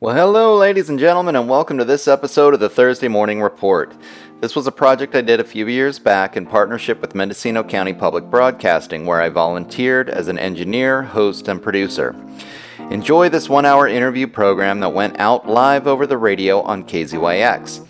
Well, hello, ladies and gentlemen, and welcome to this episode of the Thursday Morning Report. This was a project I did a few years back in partnership with Mendocino County Public Broadcasting, where I volunteered as an engineer, host, and producer. Enjoy this one hour interview program that went out live over the radio on KZYX.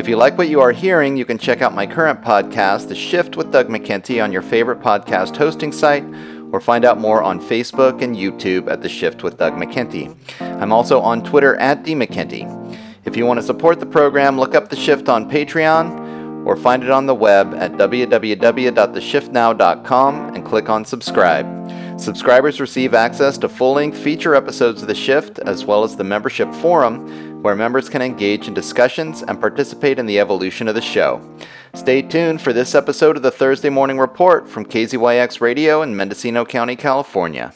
If you like what you are hearing, you can check out my current podcast, The Shift with Doug McKenty, on your favorite podcast hosting site or find out more on Facebook and YouTube at The Shift with Doug McKenty. I'm also on Twitter at DMcKenty. If you want to support the program, look up The Shift on Patreon or find it on the web at www.theshiftnow.com and click on subscribe. Subscribers receive access to full length feature episodes of The Shift as well as the membership forum, where members can engage in discussions and participate in the evolution of the show. Stay tuned for this episode of the Thursday Morning Report from KZYX Radio in Mendocino County, California.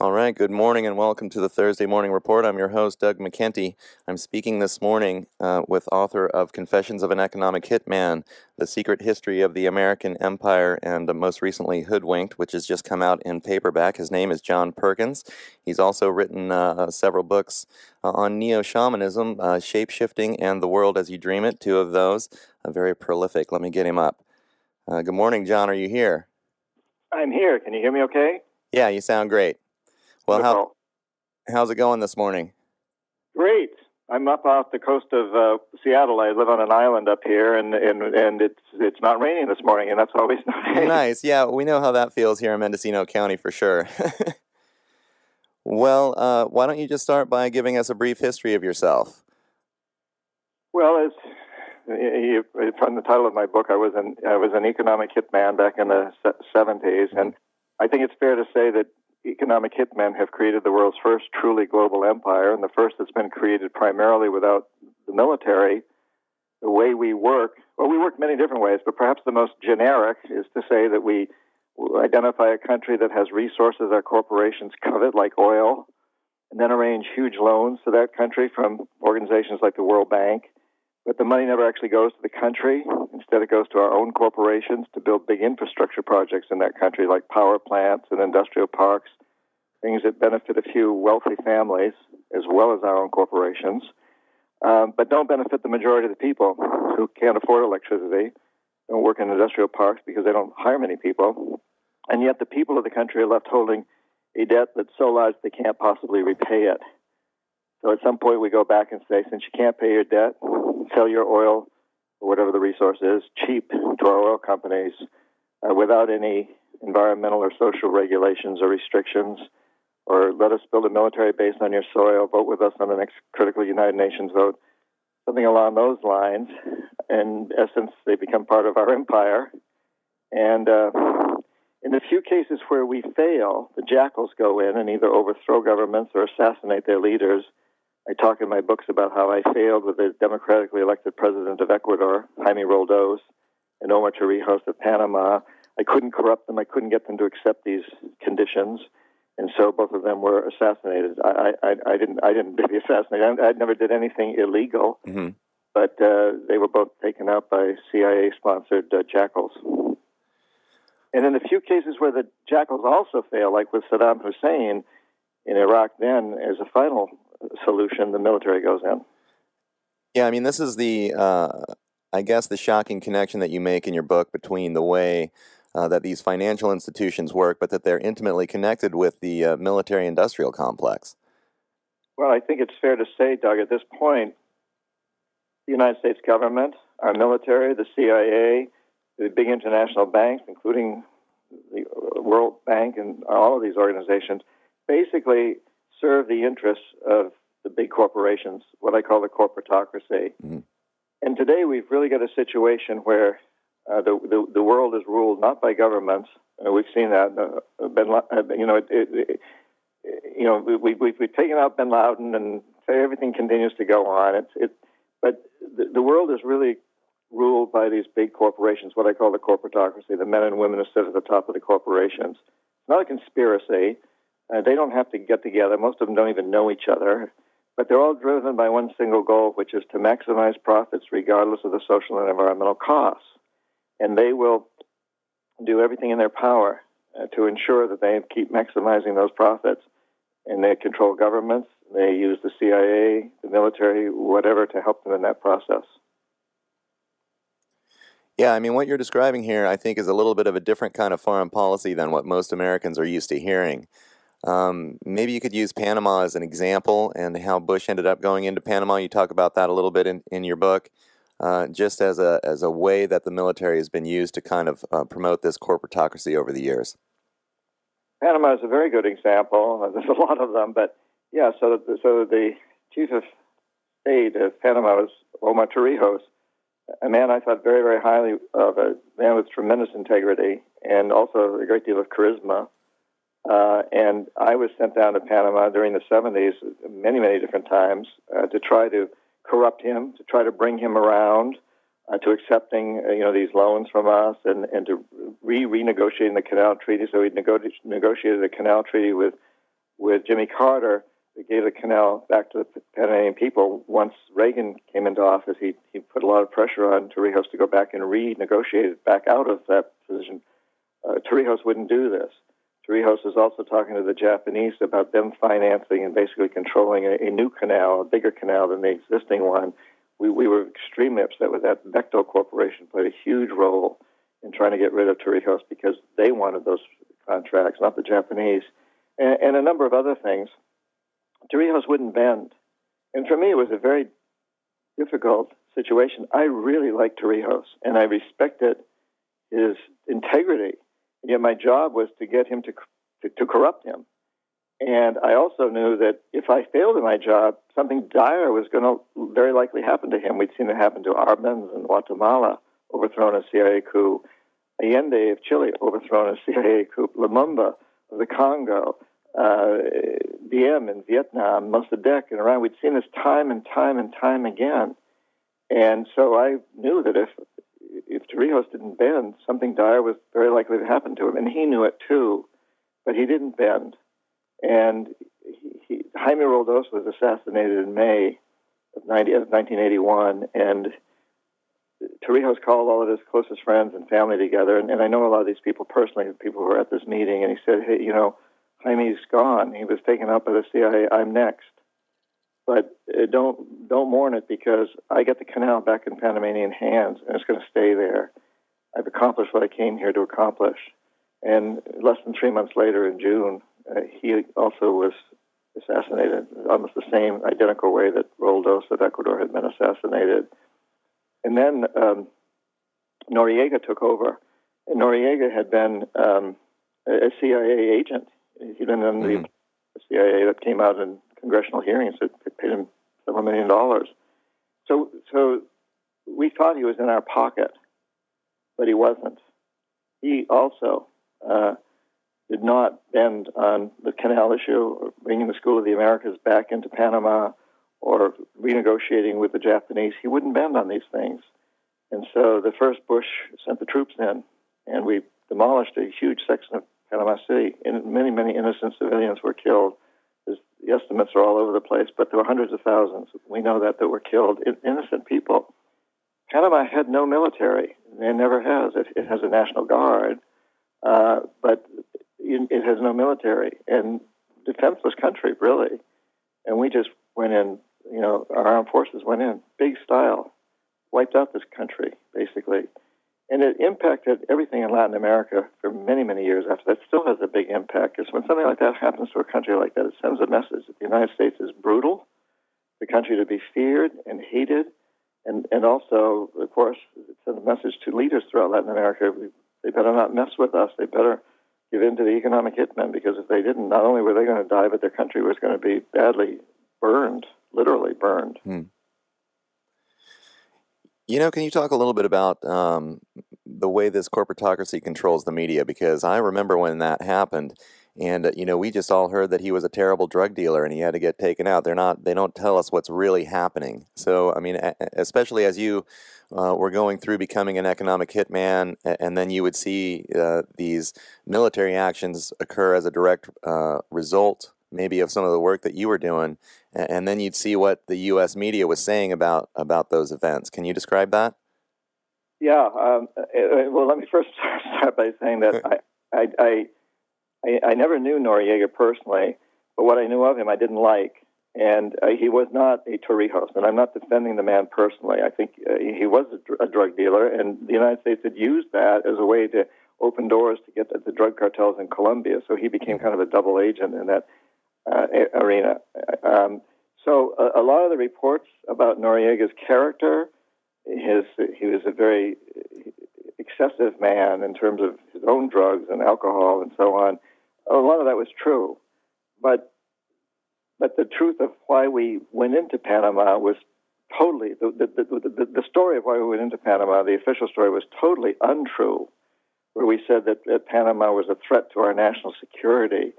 All right, good morning and welcome to the Thursday Morning Report. I'm your host, Doug McKenty. I'm speaking this morning uh, with author of Confessions of an Economic Hitman The Secret History of the American Empire, and uh, most recently, Hoodwinked, which has just come out in paperback. His name is John Perkins. He's also written uh, several books uh, on neo shamanism, uh, shape shifting, and The World as You Dream It, two of those. very prolific. Let me get him up. Uh, good morning, John. Are you here? I'm here. Can you hear me okay? Yeah, you sound great. Well, how, how's it going this morning? Great. I'm up off the coast of uh, Seattle. I live on an island up here, and, and and it's it's not raining this morning, and that's always nice. Nice. Yeah, we know how that feels here in Mendocino County for sure. well, uh, why don't you just start by giving us a brief history of yourself? Well, as you, from the title of my book, I was an I was an economic hitman back in the seventies, and I think it's fair to say that economic hitmen have created the world's first truly global empire, and the first that's been created primarily without the military. The way we work, well, we work many different ways, but perhaps the most generic is to say that we identify a country that has resources our corporations covet, like oil, and then arrange huge loans to that country from organizations like the World Bank but the money never actually goes to the country. Instead, it goes to our own corporations to build big infrastructure projects in that country, like power plants and industrial parks, things that benefit a few wealthy families as well as our own corporations, um, but don't benefit the majority of the people who can't afford electricity, don't work in industrial parks because they don't hire many people. And yet, the people of the country are left holding a debt that's so large they can't possibly repay it. So at some point, we go back and say, since you can't pay your debt, sell your oil or whatever the resource is cheap to our oil companies uh, without any environmental or social regulations or restrictions, or let us build a military base on your soil, vote with us on the next critical United Nations vote, something along those lines. In essence, they become part of our empire. And uh, in the few cases where we fail, the jackals go in and either overthrow governments or assassinate their leaders I talk in my books about how I failed with the democratically elected president of Ecuador, Jaime Roldos, and Omar Torrijos of Panama. I couldn't corrupt them. I couldn't get them to accept these conditions, and so both of them were assassinated. I, I, I didn't. I didn't be assassinated. I, I never did anything illegal, mm-hmm. but uh, they were both taken out by CIA-sponsored uh, jackals. And in the few cases where the jackals also fail, like with Saddam Hussein in Iraq, then as a final solution, the military goes in. Yeah, I mean, this is the, uh, I guess, the shocking connection that you make in your book between the way uh, that these financial institutions work, but that they're intimately connected with the uh, military industrial complex. Well, I think it's fair to say, Doug, at this point, the United States government, our military, the CIA, the big international banks, including the World Bank and all of these organizations, basically serve the interests of the big corporations, what I call the corporatocracy. Mm-hmm. And today we've really got a situation where uh, the, the, the world is ruled not by governments. Uh, we've seen that. Uh, ben, uh, you know, it, it, it, you know, we, we, we've taken out Bin Laden, and everything continues to go on. It's it, but the, the world is really ruled by these big corporations, what I call the corporatocracy, the men and women who sit at the top of the corporations. It's not a conspiracy. Uh, they don't have to get together. Most of them don't even know each other. But they're all driven by one single goal, which is to maximize profits regardless of the social and environmental costs. And they will do everything in their power uh, to ensure that they keep maximizing those profits. And they control governments They use the CIA, the military, whatever, to help them in that process. Yeah, I mean, what you're describing here, I think, is a little bit of a different kind of foreign policy than what most Americans are used to hearing. Um, maybe you could use Panama as an example and how Bush ended up going into Panama. You talk about that a little bit in, in your book, uh, just as a, as a way that the military has been used to kind of uh, promote this corporatocracy over the years. Panama is a very good example. There's a lot of them, but yeah, so, so the chief of state of Panama was Omar Torrijos, a man I thought very, very highly of, a man with tremendous integrity and also a great deal of charisma. Uh, and I was sent down to Panama during the 70s many, many different times uh, to try to corrupt him, to try to bring him around uh, to accepting, uh, you know, these loans from us and, and to re renegotiating the Canal Treaty. So we nego- negotiated a Canal Treaty with, with Jimmy Carter that gave the canal back to the Panamanian people. Once Reagan came into office, he, he put a lot of pressure on Torrijos to go back and renegotiate it back out of that position. Uh, Torrijos wouldn't do this. Torrijos is also talking to the Japanese about them financing and basically controlling a, a new canal, a bigger canal than the existing one. We, we were extremely upset with that. Bechtel Corporation played a huge role in trying to get rid of Torrijos because they wanted those contracts, not the Japanese, and, and a number of other things. Torrijos wouldn't bend. And for me, it was a very difficult situation. I really liked Torrijos, and I respected his integrity yet my job was to get him to, to, to corrupt him. And I also knew that if I failed in my job, something dire was going to very likely happen to him. We'd seen it happen to Arbenz in Guatemala, overthrown a CIA coup. Allende of Chile, overthrown a CIA coup. Lumumba of the Congo. Uh, Diem in Vietnam, Mossadegh in Iran. We'd seen this time and time and time again. And so I knew that if if Torrijos didn't bend, something dire was very likely to happen to him, and he knew it too, but he didn't bend. And he, he, Jaime Roldos was assassinated in May of, 90, of 1981, and Torrijos called all of his closest friends and family together, and, and I know a lot of these people personally, the people who were at this meeting, and he said, "Hey, you know, Jaime's gone. He was taken up by the CIA. I'm next." But uh, don't don't mourn it because I get the canal back in Panamanian hands, and it's going to stay there. I've accomplished what I came here to accomplish. And less than three months later, in June, uh, he also was assassinated, almost the same identical way that Roldos of Ecuador had been assassinated. And then um, Noriega took over, and Noriega had been um, a CIA agent. He'd been in mm-hmm. the CIA that came out in congressional hearings that paid him several million dollars. So, so we thought he was in our pocket, but he wasn't. He also uh, did not bend on the canal issue, or bringing the School of the Americas back into Panama, or renegotiating with the Japanese. He wouldn't bend on these things. And so the first Bush sent the troops in, and we demolished a huge section of Panama City, and many, many innocent civilians were killed the estimates are all over the place, but there were hundreds of thousands. We know that that were killed, innocent people. Panama had no military; it never has. It, it has a national guard, uh, but it, it has no military and defenseless country, really. And we just went in. You know, our armed forces went in big style, wiped out this country basically and it impacted everything in Latin America for many, many years after that. Still has a big impact because when something like that happens to a country like that, it sends a message that the United States is brutal, the country to be feared and hated, and and also, of course, it sends a message to leaders throughout Latin America: they better not mess with us. They better give in to the economic hitmen because if they didn't, not only were they going to die, but their country was going to be badly burned, literally burned. Hmm. You know, can you talk a little bit about um, the way this corporatocracy controls the media? Because I remember when that happened, and uh, you know, we just all heard that he was a terrible drug dealer and he had to get taken out. They're not; they don't tell us what's really happening. So, I mean, especially as you uh, were going through becoming an economic hitman, and then you would see uh, these military actions occur as a direct uh, result maybe of some of the work that you were doing, and then you'd see what the U.S. media was saying about about those events. Can you describe that? Yeah. Um, uh, uh, well, let me first start by saying that I, I, I, I never knew Noriega personally, but what I knew of him, I didn't like. And uh, he was not a Torrijos, and I'm not defending the man personally. I think uh, he was a, dr- a, drug dealer, and the United States had used that as a way to open doors to get at the drug cartels in Colombia. So he became kind of a double agent in that uh, arena. Um, so a, a, lot of the reports about Noriega's character, his he was a very excessive man in terms of his own drugs and alcohol and so on. A lot of that was true, but but the truth of why we went into Panama was totally the the, the, the story of why we went into Panama. The official story was totally untrue, where we said that, that Panama was a threat to our national security,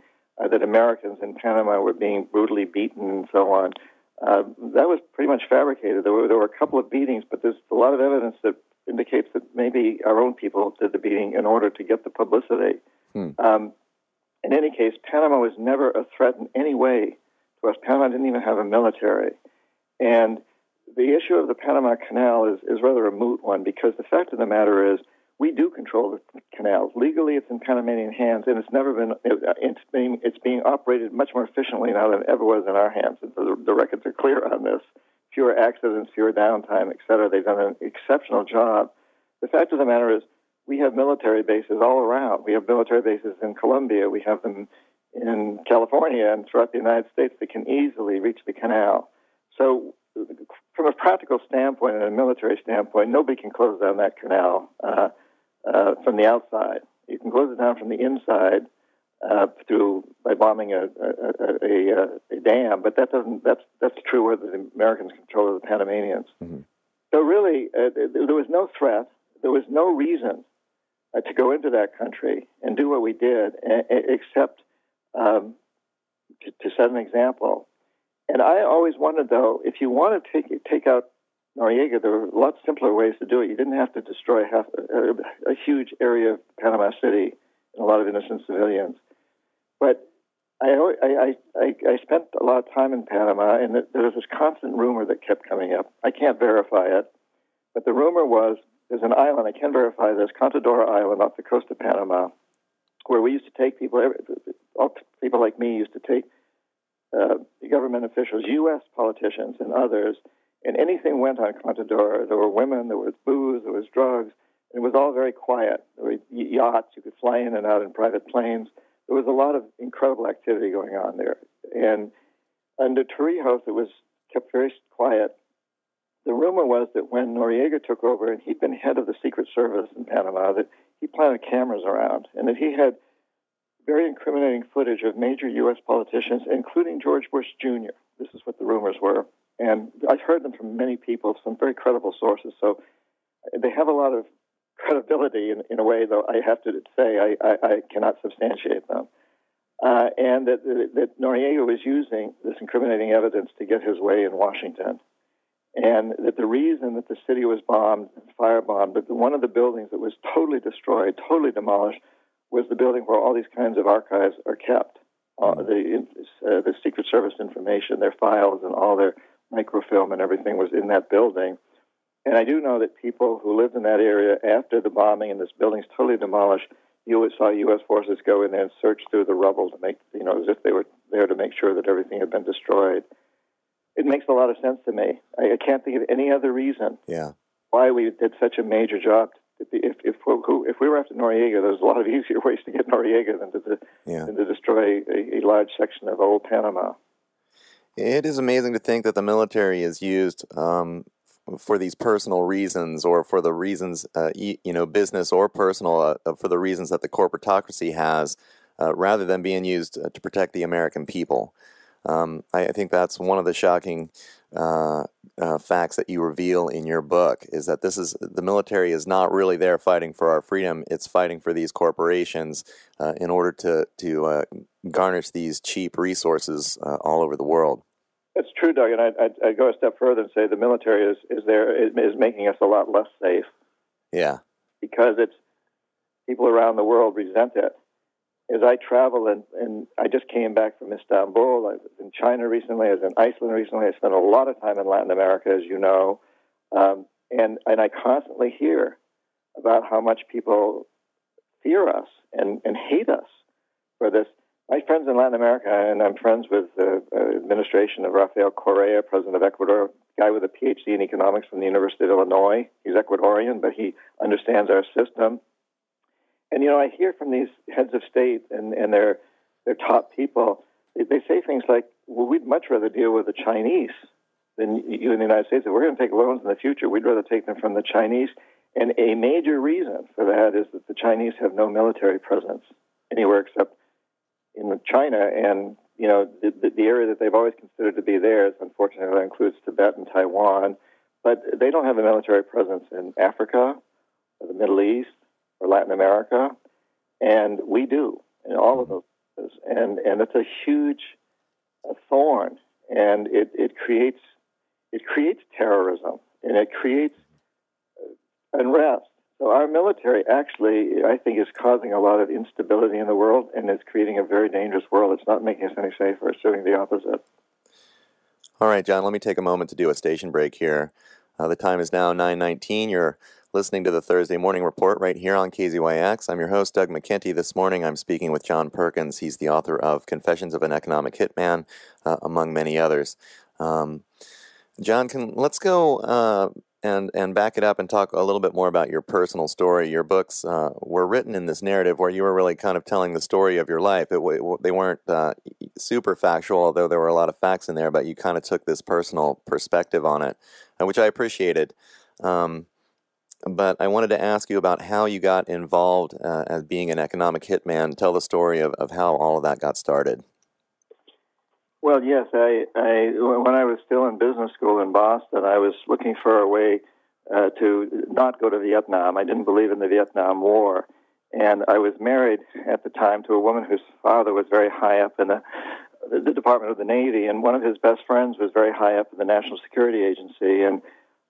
uh, that Americans in Panama were being brutally beaten and so on. Uh, that was pretty much fabricated. There were, there were a couple of beatings, but there's a lot of evidence that indicates that maybe our own people did the beating in order to get the publicity. Hmm. Um, in any case, Panama was never a threat in any way to us. Panama didn't even have a military. And the issue of the Panama Canal is, is rather a moot one because the fact of the matter is we do control the canals. Legally, it's in Panamanian hands, and it's never been, it's being, it's being operated much more efficiently now than it ever was in our hands. The, the records are clear on this fewer accidents, fewer downtime, et cetera. They've done an exceptional job. The fact of the matter is, we have military bases all around. We have military bases in Colombia. We have them in California and throughout the United States that can easily reach the canal. So, from a practical standpoint and a military standpoint, nobody can close down that canal uh, uh, from the outside. You can close it down from the inside uh, through by bombing a a, a, a, dam, but that doesn't that's that's true where the Americans control the Panamanians. Mm-hmm. So really, uh, there was no threat. There was no reason uh, to go into that country and do what we did, except um, to, to, set an example. And I always wondered, though, if you want to take take out Noriega, there were a lot simpler ways to do it. You didn't have to destroy half a, a huge area of Panama City and a lot of innocent civilians. But I, I, I, I spent a lot of time in Panama, and there was this constant rumor that kept coming up. I can't verify it, but the rumor was there's an island, I can verify this, Contadora Island off the coast of Panama, where we used to take people, people like me used to take uh, government officials, U.S. politicians, and others, and anything went on Contadora. There were women, there was booze, there was drugs. And it was all very quiet. There were yachts, you could fly in and out in private planes there was a lot of incredible activity going on there. And under Torrijos, it was kept very quiet. The rumor was that when Noriega took over, and he'd been head of the Secret Service in Panama, that he planted cameras around, and that he had very incriminating footage of major U.S. politicians, including George Bush Jr. This is what the rumors were. And I've heard them from many people, some very credible sources. So they have a lot of credibility in, in a way, though I have to say I, I, I cannot substantiate them. Uh, and that, that Noriega was using this incriminating evidence to get his way in Washington. And that the reason that the city was bombed, firebombed, but one of the buildings that was totally destroyed, totally demolished, was the building where all these kinds of archives are kept. Uh, the, uh, the Secret Service information, their files, and all their microfilm and everything was in that building. And I do know that people who lived in that area after the bombing and this building's totally demolished, you saw U.S. forces go in there and search through the rubble to make, you know, as if they were there to make sure that everything had been destroyed. It makes a lot of sense to me. I, I can't think of any other reason yeah. why we did such a major job. If, if, if we were after Noriega, there's a lot of easier ways to get Noriega than to, yeah. than to destroy a, a large section of old Panama. It is amazing to think that the military is used um, for these personal reasons or for the reasons, uh, you know, business or personal, uh, uh, for the reasons that the corporatocracy has, uh, rather than being used uh, to protect the American people. Um, I, I, think that's one of the shocking uh, facts that you reveal in your book is that this is the military is not really there fighting for our freedom; it's fighting for these corporations in order to to garnish these cheap resources all over the world. It's true, Doug, and I'd, I'd, I'd, go a step further and say the military is is there is, is making us a lot less safe. Yeah, because it's people around the world resent it. As I travel and, and I just came back from Istanbul, I was in China recently, I was in Iceland recently. I spent a lot of time in Latin America, as you know, um, and and I constantly hear about how much people fear us and, and hate us for this my friends in Latin America, and I'm friends with the uh, administration of Rafael Correa, president of Ecuador, guy with a PhD in economics from the University of Illinois. He's Ecuadorian, but he understands our system. And you know, I hear from these heads of state and, and their their top people, they, they say things like, "Well, we'd much rather deal with the Chinese than you in the United States. If we're going to take loans in the future, we'd rather take them from the Chinese." And a major reason for that is that the Chinese have no military presence anywhere except in China, and you know the, the area that they've always considered to be theirs. Unfortunately, that includes Tibet and Taiwan, but they don't have a military presence in Africa, or the Middle East, or Latin America, and we do in all of those places. And and it's a huge uh, thorn, and it, it creates it creates terrorism, and it creates uh, unrest so our military actually, I think, is causing a lot of instability in the world, and it's creating a very dangerous world. It's not making us any safer. It's doing the opposite. All right, John. Let me take a moment to do a station break here. Uh, the time is now 9:19. You're listening to the Thursday Morning Report right here on KZYX. I'm your host, Doug McKenty. This morning, I'm speaking with John Perkins. He's the author of Confessions of an Economic Hitman, uh, among many others. Um, John, can let's go uh, and and back it up and talk a little bit more about your personal story. Your books uh, were written in this narrative where you were really kind of telling the story of your life. It, it, they weren't uh, super factual, although there were a lot of facts in there. But you kind of took this personal perspective on it, uh, which I appreciated. Um, but I wanted to ask you about how you got involved uh, as being an economic hitman. Tell the story of, of how all of that got started. Well, yes, I, I when I was still in business school in Boston, I was looking for a way uh, to not go to Vietnam. I didn't believe in the Vietnam War, and I was married at the time to a woman whose father was very high up in the the Department of the Navy, and one of his best friends was very high up in the National Security Agency, and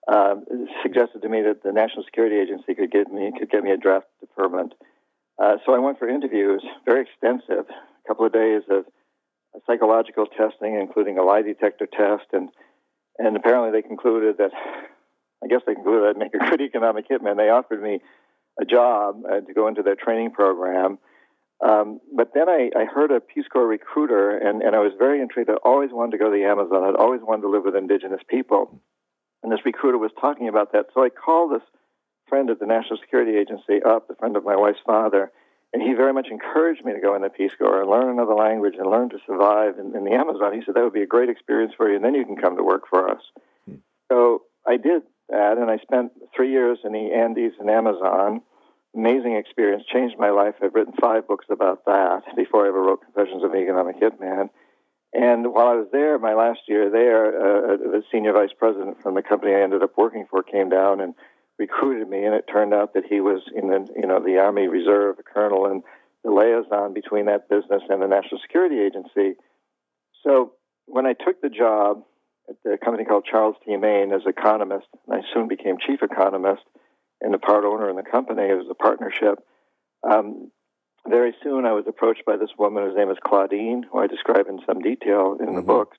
uh, suggested to me that the National Security Agency could get me could get me a draft deferment. Uh, so I went for interviews, very extensive, a couple of days of psychological testing, including a lie detector test, and and apparently they concluded that I guess they concluded I'd make a good economic hitman. They offered me a job uh, to go into their training program. Um, but then I, I heard a Peace Corps recruiter, and, and I was very intrigued. I always wanted to go to the Amazon. I'd always wanted to live with indigenous people. And this recruiter was talking about that. So I called this friend at the National Security Agency up, the friend of my wife's father, and he very much encouraged me to go in the Peace Corps and learn another language and learn to survive in, in the Amazon. He said that would be a great experience for you, and then you can come to work for us. Hmm. So I did that, and I spent three years in the Andes and Amazon. Amazing experience, changed my life. I've written five books about that before I ever wrote Confessions of an Economic Hitman. And while I was there, my last year there, uh, the senior vice president from the company I ended up working for came down and recruited me, and it turned out that he was in the you know the Army Reserve, a colonel, and the liaison between that business and the National Security Agency. So when I took the job at the company called Charles T. Main as economist, and I soon became chief economist and a part owner in the company. It was a partnership. Um, very soon, I was approached by this woman whose name is Claudine, who I describe in some detail in mm-hmm. the book.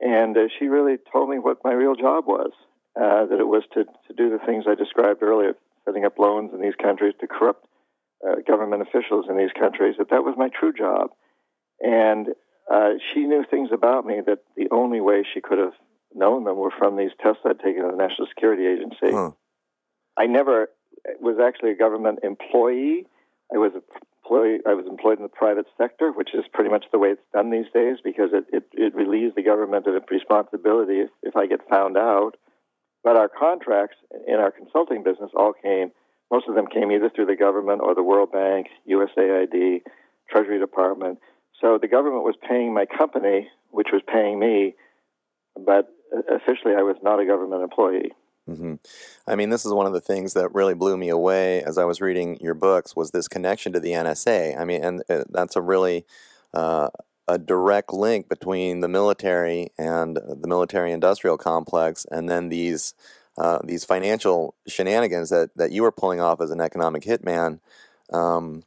And uh, she really told me what my real job was uh, that it was to, to do the things I described earlier, setting up loans in these countries to corrupt uh, government officials in these countries, that that was my true job. And uh, she knew things about me that the only way she could have known them were from these tests I'd taken at the National Security Agency. Huh. I never was actually a government employee. I was employee, I was employed in the private sector, which is pretty much the way it's done these days because it, it, it relieves the government of its responsibility if, if I get found out. But our contracts in our consulting business all came, most of them came either through the government or the World Bank, USAID, Treasury Department. So the government was paying my company, which was paying me, but officially I was not a government employee. Mm-hmm. I mean, this is one of the things that really blew me away as I was reading your books was this connection to the NSA. I mean, and uh, that's a really uh, a direct link between the military and the military-industrial complex, and then these uh, these financial shenanigans that, that you were pulling off as an economic hitman. Um,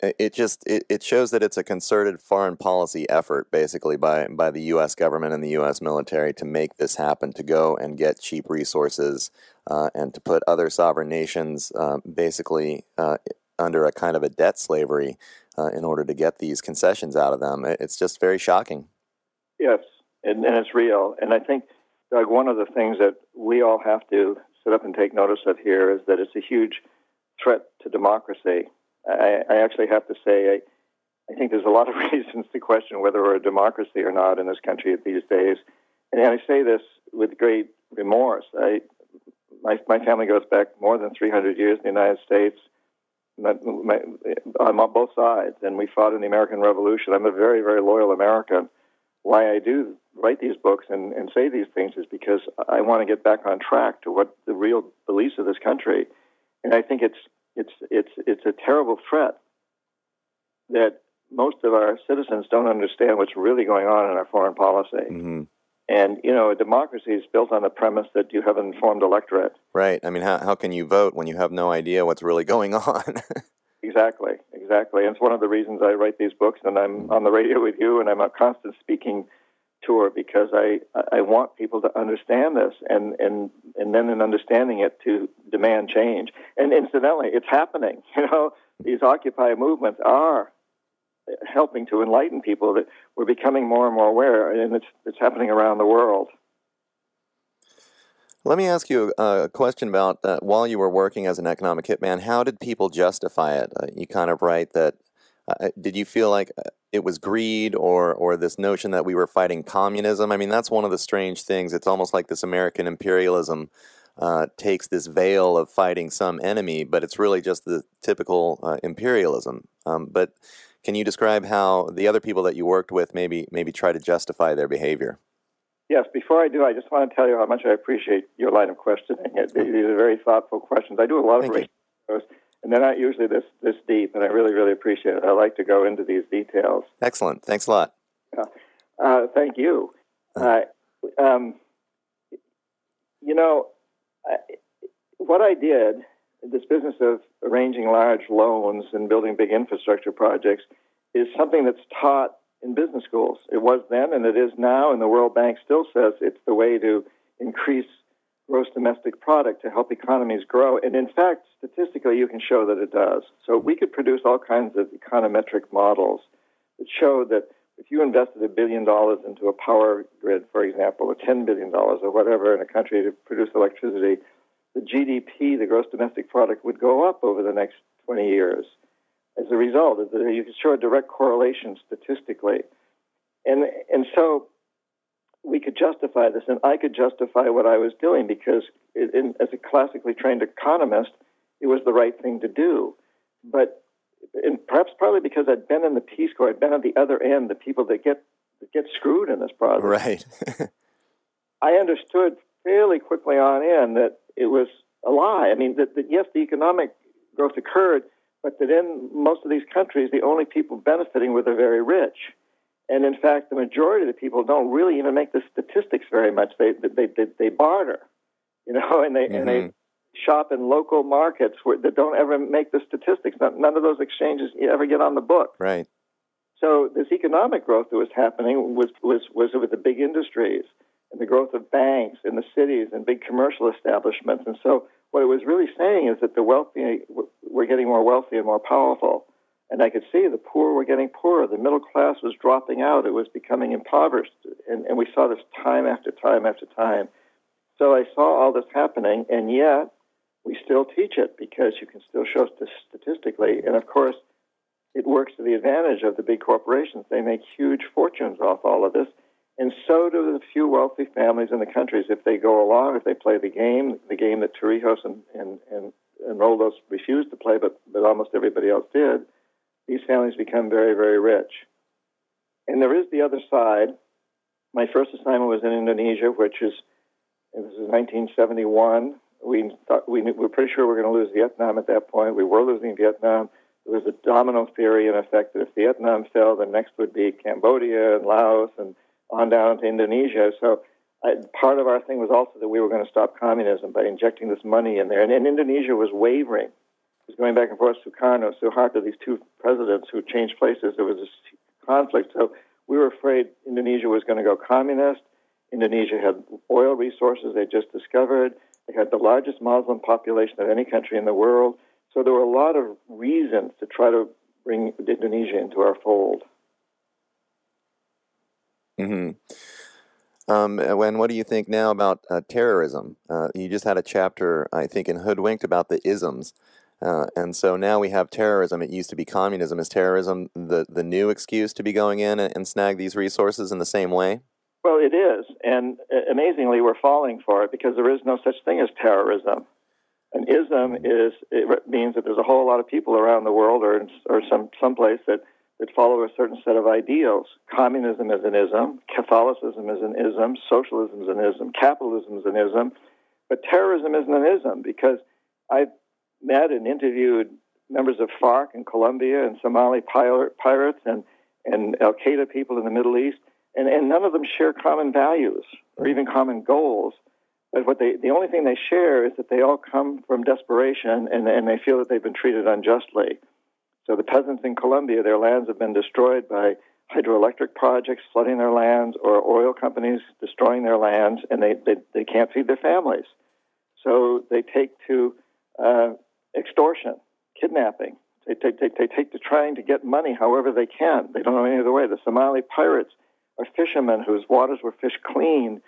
it just it, it shows that it's a concerted foreign policy effort basically by by the US government and the US military to make this happen to go and get cheap resources uh, and to put other sovereign nations uh, basically uh, under a kind of a debt slavery uh, in order to get these concessions out of them. It's just very shocking. Yes, and, and it's real. And I think, Doug, one of the things that we all have to sit up and take notice of here is that it's a huge threat to democracy. I, I actually have to say, I, I think there's a lot of reasons to question whether we're a democracy or not in this country these days. And I say this with great remorse. I, my, my family goes back more than 300 years in the United States my, my, I'm on both sides, and we fought in the American Revolution. I'm a very, very loyal American. Why I do write these books and, and say these things is because I want to get back on track to what the real beliefs of this country. And I think it's it's it's it's a terrible threat that most of our citizens don't understand what's really going on in our foreign policy. Mm-hmm. And, you know, a democracy is built on the premise that you have an informed electorate. Right. I mean, how, how can you vote when you have no idea what's really going on? exactly, exactly. And it's one of the reasons I write these books and I'm on the radio with you and I'm a constant speaking tour because I, I want people to understand this and, and, and then in understanding it to demand change. And incidentally, it's happening. You know, these Occupy movements are helping to enlighten people that we're becoming more and more aware, and it's it's happening around the world. Let me ask you a question about uh, while you were working as an economic hitman, how did people justify it? Uh, you kind of write that. Uh, uh did you feel like uh, it was greed or or this notion that we were fighting communism? I mean, that's one of the strange things. It's almost like this American imperialism uh, takes this veil of fighting some enemy, but it's really just the typical imperialism. Um, but can you describe how the other people that you worked with maybe maybe try to justify their behavior? Yes. Before I do, I just want to tell you how much I appreciate your line of questioning. These are very thoughtful questions. I do a lot of research, and they're not usually this this deep, and I really really appreciate it. I like to go into these details. Excellent. Thanks a lot. Uh, uh, thank you. Uh, um, you know, I, what I did this business of arranging large loans and building big infrastructure projects is something that's taught in business schools. It was then and it is now, and the World Bank still says it's the way to increase gross domestic product to help economies grow. And in fact, statistically, you can show that it does. So we could produce all kinds of econometric models that show that if you invested a billion dollars into a power grid, for example, or $10 billion or whatever in a country to produce electricity, the GDP, the gross domestic product, would go up over the next 20 years. As a result, you can show a direct correlation statistically. And, and so we could justify this, and I could justify what I was doing because, it, in, as a classically trained economist, it was the right thing to do. But and perhaps partly because I'd been in the Peace Corps, I'd been at the other end, the people that get that get screwed in this process. Right. I understood fairly quickly on in that it was a lie. I mean, that, that yes, the economic growth occurred, but that in most of these countries, the only people benefiting were the very rich. And in fact, the majority of the people don't really even make the statistics very much. They they they, they barter, you know, and they mm-hmm. and they shop in local markets where, that don't ever make the statistics. None of those exchanges ever get on the book. Right. So this economic growth that was happening was was was with the big industries and the growth of banks in the cities and big commercial establishments. And so, what it was really saying is that the wealthy were getting more wealthy and more powerful. And I could see the poor were getting poorer. The middle class was dropping out. It was becoming impoverished. And, and we saw this time after time after time. So I saw all this happening, and yet we still teach it because you can still show statistically. And of course, it works to the advantage of the big corporations. They make huge fortunes off all of this. And so do the few wealthy families in the countries if they go along, if they play the game, the game that Torrijos and, and, and, and Roldos refused to play, but, but almost everybody else did, these families become very, very rich. And there is the other side. My first assignment was in Indonesia, which is, it was 1971. We, thought, we were pretty sure we were going to lose Vietnam at that point. We were losing Vietnam. There was a domino theory, in effect, that if Vietnam fell, the next would be Cambodia and Laos and on down to Indonesia. So I, part of our thing was also that we were going to stop communism by injecting this money in there. And, and Indonesia was wavering. It was going back and forth. Sukarno, Suharto, these two presidents who changed places. There was this conflict. So we were afraid Indonesia was going to go communist. Indonesia had oil resources they just discovered. They had the largest Muslim population of any country in the world. So there were a lot of reasons to try to bring Indonesia into our fold. Hmm. Um, when what do you think now about uh, terrorism? Uh, you just had a chapter, I think, in Hoodwinked about the isms. Uh, and so now we have terrorism. It used to be communism. Is terrorism the, the new excuse to be going in and, and snag these resources in the same way? Well, it is. And uh, amazingly, we're falling for it because there is no such thing as terrorism. An ism is it means that there's a whole lot of people around the world or in, or some someplace that that follow a certain set of ideals. Communism is an ism, Catholicism is an ism, socialism is an ism, capitalism is an ism, but terrorism isn't an ism because I've met and interviewed members of FARC in Colombia and Somali pirates and, and Al Qaeda people in the Middle East, and, and none of them share common values or even common goals. But what they, the only thing they share is that they all come from desperation and, and they feel that they've been treated unjustly. So the peasants in Colombia, their lands have been destroyed by hydroelectric projects flooding their lands or oil companies destroying their lands, and they, they, they can't feed their families. So they take to uh, extortion, kidnapping. They take, they, they take to trying to get money however they can. They don't know any other way. The Somali pirates are fishermen whose waters were fished clean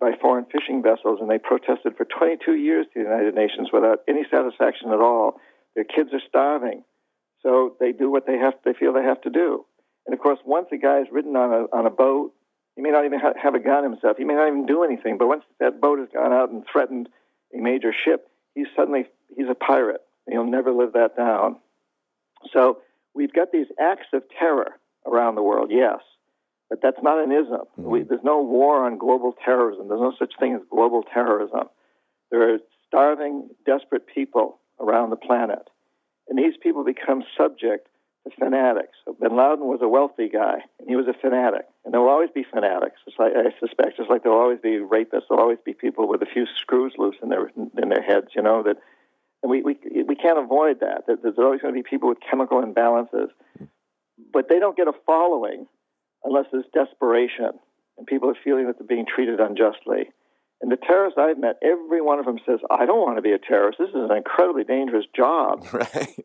by foreign fishing vessels, and they protested for 22 years to the United Nations without any satisfaction at all. Their kids are starving. So they do what they have. They feel they have to do. And of course, once a guy is ridden on a on a boat, he may not even ha- have a gun himself. He may not even do anything. But once that boat has gone out and threatened a major ship, he's suddenly he's a pirate. He'll never live that down. So we've got these acts of terror around the world, yes, but that's not an ism. Mm-hmm. We, there's no war on global terrorism. There's no such thing as global terrorism. There are starving, desperate people around the planet and these people become subject to fanatics. So bin Laden was a wealthy guy, and he was a fanatic, and there will always be fanatics. Like I suspect, just like there will always be rapists, there will always be people with a few screws loose in their in their heads. You know that, and we we we can't avoid that. There's always going to be people with chemical imbalances, but they don't get a following unless there's desperation and people are feeling that they're being treated unjustly. And the terrorists I've met, every one of them says, I don't want to be a terrorist. This is an incredibly dangerous job. Right.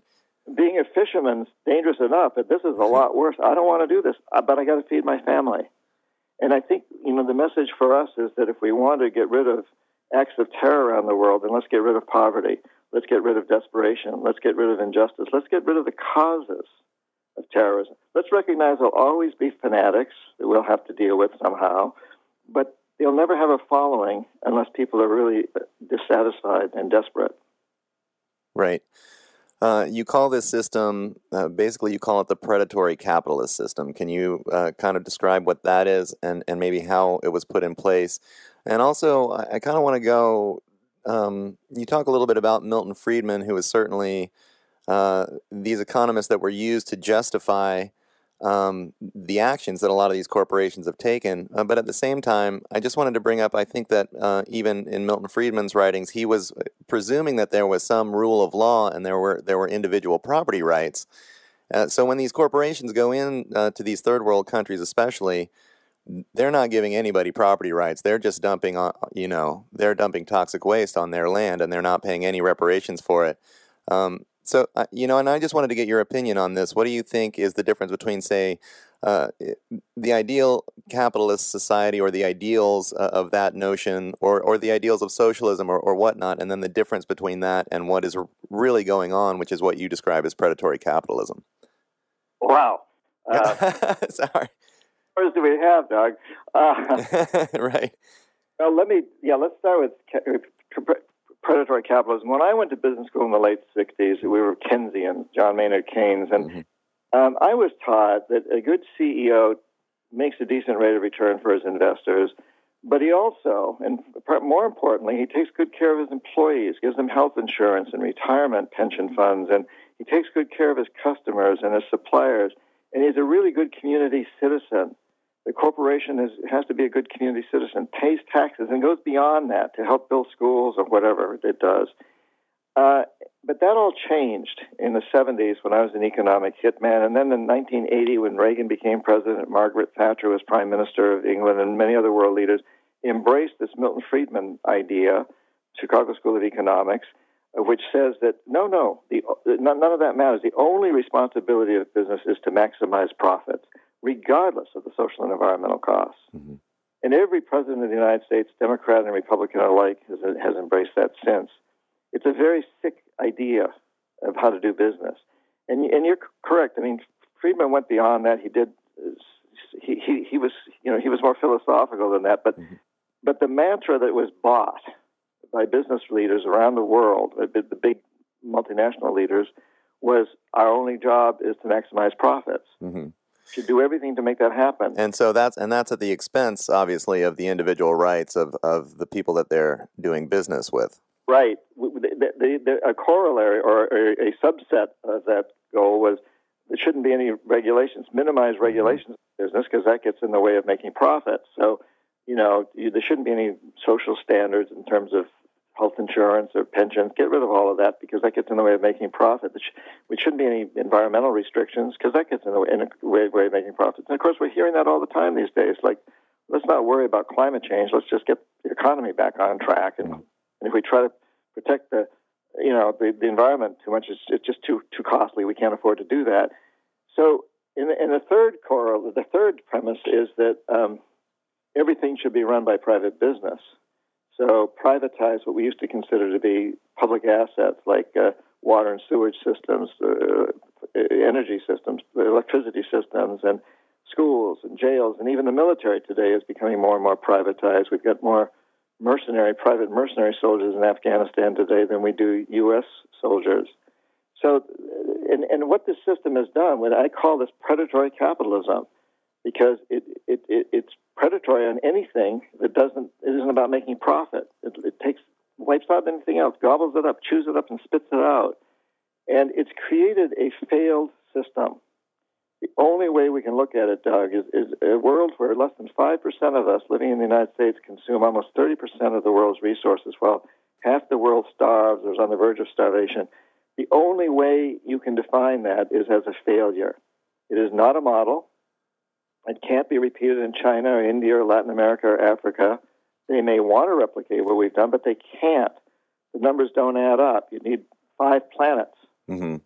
Being a fisherman's dangerous enough, but this is a lot worse. I don't want to do this, uh, but I got to feed my family. And I think, you know, the message for us is that if we want to get rid of acts of terror around the world, then let's get rid of poverty. Let's get rid of desperation. Let's get rid of injustice. Let's get rid of the causes of terrorism. Let's recognize there'll always be fanatics that we'll have to deal with somehow. But they'll never have a following unless people are really dissatisfied and desperate. Right. Uh, you call this system, uh, basically, you call it the predatory capitalist system. Can you uh, kind of describe what that is and, and maybe how it was put in place? And also, I, I kind of want to go, um, you talk a little bit about Milton Friedman, who was certainly uh, these economists that were used to justify um, the actions that a lot of these corporations have taken. Uh, but at the same time, I just wanted to bring up I think that uh, even in Milton Friedman's writings, he was uh, presuming that there was some rule of law and there were, there were individual property rights. Uh, so when these corporations go in uh, to these third world countries, especially, they're not giving anybody property rights. They're just dumping you know, they're dumping toxic waste on their land and they're not paying any reparations for it. Um, so, uh, you know, and I just wanted to get your opinion on this. What do you think is the difference between, say, uh, the ideal capitalist society or the ideals uh, of that notion or, or the ideals of socialism or, or whatnot, and then the difference between that and what is really going on, which is what you describe as predatory capitalism? Wow. Uh, Sorry. What do we have, Doug? Uh, right. Well, let me, yeah, let's start with predatory capitalism. When I went to business school in the late 60s, we were Keynesians, John Maynard Keynes, and mm-hmm. um, I was taught that a good CEO makes a decent rate of return for his investors, but he also, and more importantly, he takes good care of his employees, gives them health insurance and retirement pension funds, and he takes good care of his customers and his suppliers, and he's a really good community citizen the corporation is, has to be a good community citizen, pays taxes, and goes beyond that to help build schools or whatever it does. Uh, but that all changed in the 70s when I was an economic hitman. And then in 1980, when Reagan became president, Margaret Thatcher was prime minister of England, and many other world leaders embraced this Milton Friedman idea, Chicago School of Economics, which says that no, no, the, none of that matters. The only responsibility of business is to maximize profits, regardless of the social and environmental costs. Mm-hmm. And every president of the United States, Democrat and Republican alike, has, has embraced that since. It's a very sick idea of how to do business. And, and you're correct. I mean, Friedman went beyond that. He did. He, he, he was you know he was more philosophical than that. But mm-hmm. but the mantra that was bought by business leaders around the world, the big multinational leaders, was our only job is to maximize profits. Mm-hmm. Should do everything to make that happen. And so that's and that's at the expense, obviously, of the individual rights of, of the people that they're doing business with. Right. The, the, the, a corollary or a, a subset of that goal was there shouldn't be any regulations, minimize mm-hmm. regulations in business because that gets in the way of making profits. So, you know, you, there shouldn't be any social standards in terms of health insurance or pensions. Get rid of all of that because that gets in the way of making profit. There shouldn't be any environmental restrictions because that gets in the way, in way, way of making profits. And of course, we're hearing that all the time these days. Like, let's not worry about climate change. Let's just get the economy back on track. And, and if we try to protect the you know the, the environment too much. It's, it's just too too costly. We can't afford to do that. So, in the, in the third core, the third premise is that um, everything should be run by private business. So, privatize what we used to consider to be public assets like uh, water and sewage systems, uh, energy systems, electricity systems, and schools and jails, and even the military today is becoming more and more privatized. We've got more mercenary, private mercenary soldiers in Afghanistan today than we do U.S. soldiers. So, and, and what this system has done, what I call this predatory capitalism, because it, it, it it's predatory on anything that doesn't it isn't about making profit. It, it takes wipes out anything else, gobbles it up, chews it up, and spits it out, and it's created a failed system. The only way we can look at it, Doug, is, is a world where less than 5% of us living in the United States consume almost 30% of the world's resources, while half the world starves or is on the verge of starvation. The only way you can define that is as a failure. It is not a model. It can't be repeated in China or India or Latin America or Africa. They may want to replicate what we've done, but they can't. The numbers don't add up. You need five planets. Mm-hmm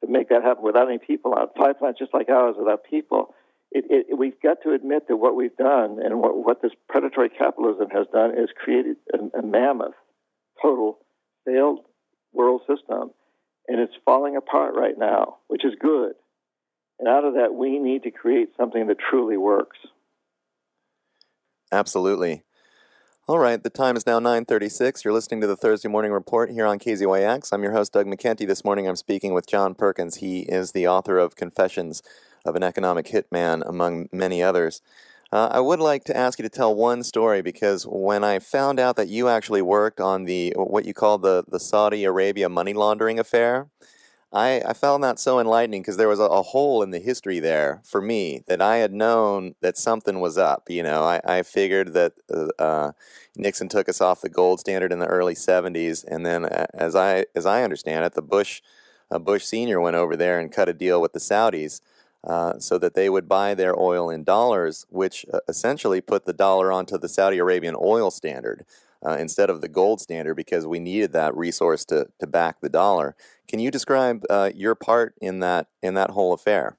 to make that happen without any people on Five plants just like ours without people. It, it, we've got to admit that what we've done and what, what this predatory capitalism has done is created a, a mammoth, total failed world system, and it's falling apart right now, which is good. And out of that, we need to create something that truly works. Absolutely. All right, the time is now 9:36. You're listening to the Thursday Morning Report here on KZYX. I'm your host Doug McKenty. This morning I'm speaking with John Perkins. He is the author of Confessions of an Economic Hitman among many others. Uh, I would like to ask you to tell one story because when I found out that you actually worked on the what you call the the Saudi Arabia money laundering affair, I, I found that so enlightening because there was a, a, hole in the history there for me that I had known that something was up. You know, I, I figured that uh, uh Nixon took us off the gold standard in the early '70s, and then as I as I understand it, the Bush uh, Bush Senior went over there and cut a deal with the Saudis. Uh, so that they would buy their oil in dollars, which uh, essentially put the dollar onto the Saudi Arabian oil standard uh, instead of the gold standard because we needed that resource to, to back the dollar. Can you describe uh, your part in that in that whole affair?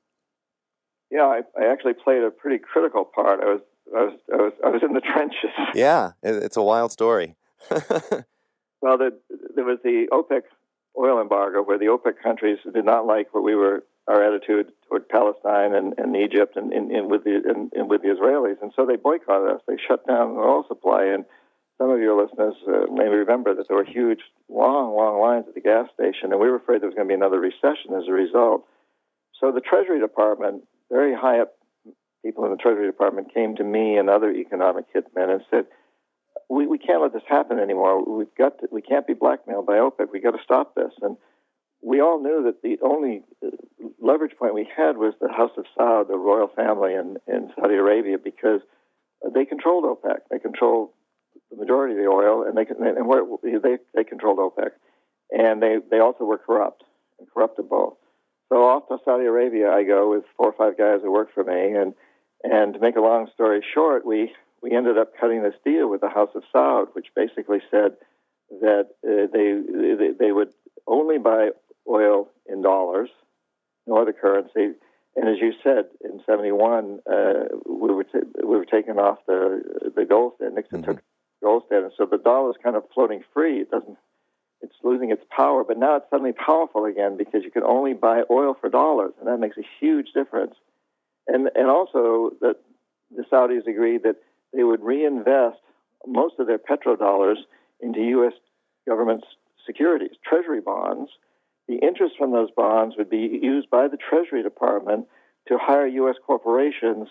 Yeah, I, I, actually played a pretty critical part. I was I was I was, I was in the trenches. Yeah, it's a wild story. well, the, there was the OPEC oil embargo where the OPEC countries did not like what we were our attitude toward Palestine and, and Egypt and, and, and with the and, and, with the Israelis, and so they boycotted us. They shut down the oil supply, and some of your listeners uh, may remember that there were huge, long, long lines at the gas station, and we were afraid there was going to be another recession as a result. So the Treasury Department, very high up people in the Treasury Department, came to me and other economic hitmen and said, "We, we can't let this happen anymore. We've got to, we can't be blackmailed by OPEC. We've got to stop this." And we all knew that the only uh, leverage point we had was the House of Saud, the royal family in, in Saudi Arabia, because they controlled OPEC. They controlled the majority of the oil, and they and they they controlled OPEC, and they they also were corrupt and corruptible. So off to Saudi Arabia I go with four or five guys who work for me, and and to make a long story short, we we ended up cutting this deal with the House of Saud, which basically said that uh, they, they they would only buy oil in dollars, no other currency. And as you said, in '71, uh, we were t- we were taking off the the gold. Nixon mm-hmm. took gold standard, so the dollar is kind of floating free. It doesn't. It's losing its power, but now it's suddenly powerful again because you can only buy oil for dollars, and that makes a huge difference. And and also that the Saudis agreed that they would reinvest most of their petrodollars into U.S. government securities, treasury bonds. The interest from those bonds would be used by the Treasury Department to hire U.S. corporations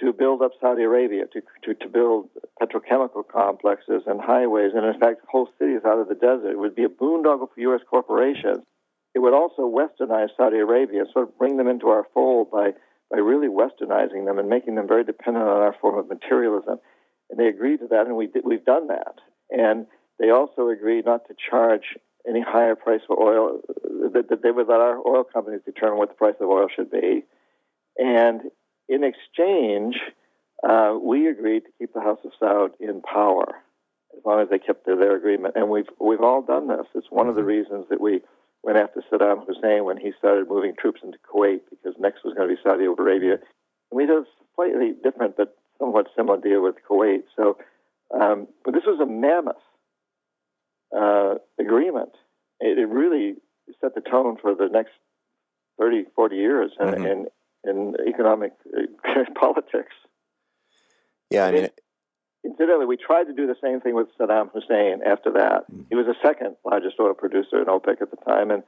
to build up Saudi Arabia, to, to, to build petrochemical complexes and highways, and in fact, whole cities out of the desert. It would be a boondoggle for U.S. corporations. It would also westernize Saudi Arabia, sort of bring them into our fold by, by really westernizing them and making them very dependent on our form of materialism. And they agreed to that, and we did, we've done that. And they also agreed not to charge any higher price for oil, that, that they would let our oil companies determine what the price of oil should be. And in exchange, uh, we agreed to keep the House of Saud in power as long as they kept to their agreement. And we've we've all done this. It's one of the reasons that we went after Saddam Hussein when he started moving troops into Kuwait because next was going to be Saudi Arabia. And we did a slightly different but somewhat similar deal with Kuwait. So, um, but this was a mammoth uh, agreement. It, it, really set the tone for the next 30, 40 years in, mm-hmm. in, in, economic uh, politics. Yeah, I mean, incidentally, we tried to do the same thing with Saddam Hussein after that. Mm-hmm. He was the second largest oil producer in OPEC at the time, and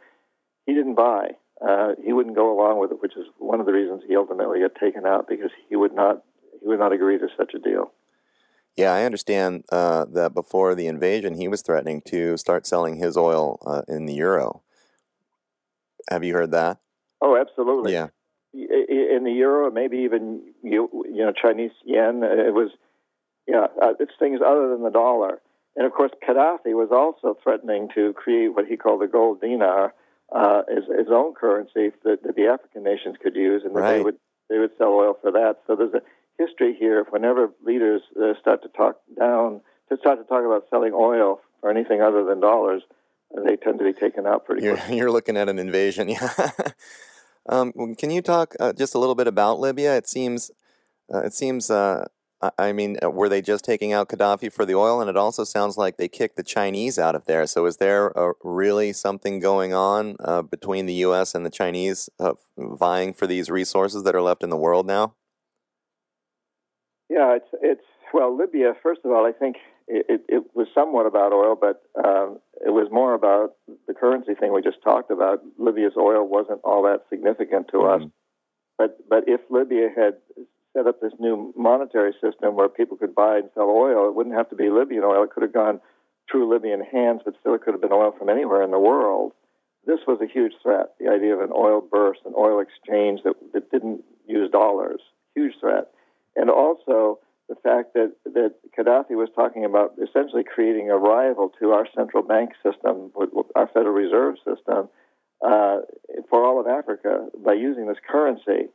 he didn't buy. Uh, he wouldn't go along with it, which is one of the reasons he ultimately got taken out because he would not he would not agree to such a deal. Yeah, I understand uh, that before the invasion, he was threatening to start selling his oil uh, in the euro. Have you heard that? Oh, absolutely. Yeah. In the euro, maybe even you, you know Chinese yen. It was, yeah, uh, it's things other than the dollar. And of course, Gaddafi was also threatening to create what he called the gold dinar uh, as his own currency that, that the African nations could use, and that right. they would they would sell oil for that. So there's a history here, whenever leaders uh, start to talk down, to start to talk about selling oil for anything other than dollars, they tend to be taken out pretty you're, quickly. You're looking at an invasion, yeah. Um, can you talk uh, just a little bit about Libya? It seems, uh, it seems. Uh, I mean, uh, were they just taking out Gaddafi for the oil? And it also sounds like they kicked the Chinese out of there. So, is there really something going on between the U.S. and the Chinese vying for these resources that are left in the world now? Yeah, it's it's well, Libya. First of all, I think it, it, it was somewhat about oil, but um, it was more about the currency thing we just talked about. Libya's oil wasn't all that significant to mm-hmm. us, but but if Libya had set up this new monetary system where people could buy and sell oil, it wouldn't have to be Libyan oil. It could have gone through Libyan hands, but still it could have been oil from anywhere in the world. This was a huge threat. The idea of an oil burst, an oil exchange that, that didn't use dollars, huge threat and also the fact that, that Gaddafi was talking about essentially creating a rival to our central bank system, our Federal Reserve system, uh, for all of Africa by using this currency.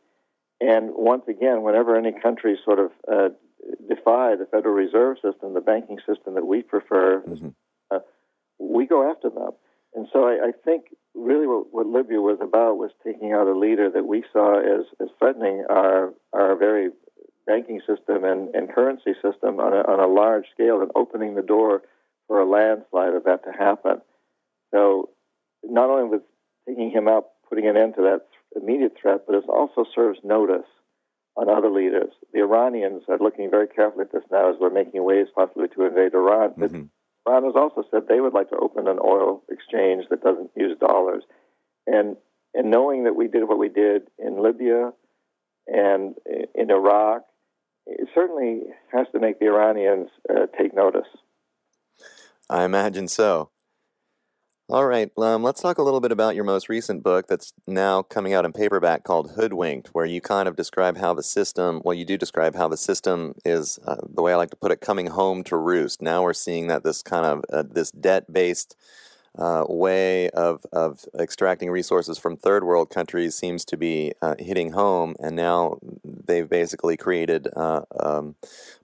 And once again, whenever any country sort of uh, defy the Federal Reserve system, the banking system that we prefer, mm-hmm. uh, we go after them. And so I, I think really what, what, Libya was about was taking out a leader that we saw as, as threatening our, our very banking system and, and currency system on a, on a large scale and opening the door for a landslide of that to happen. So not only was taking him out, putting an end to that immediate threat, but it also serves notice on other leaders. The Iranians are looking very carefully at this now as we're making waves possibly to invade Iran. But mm-hmm. Iran has also said they would like to open an oil exchange that doesn't use dollars. And and knowing that we did what we did in Libya and in Iraq it certainly has to make the Iranians uh, take notice. I imagine so. All right, um, let's talk a little bit about your most recent book that's now coming out in paperback called Hoodwinked, where you kind of describe how the system, well, you do describe how the system is, uh, the way I like to put it, coming home to roost. Now we're seeing that this kind of, uh, this debt based uh, way of, of extracting resources from third world countries seems to be uh, hitting home, and now they've basically created a uh, um,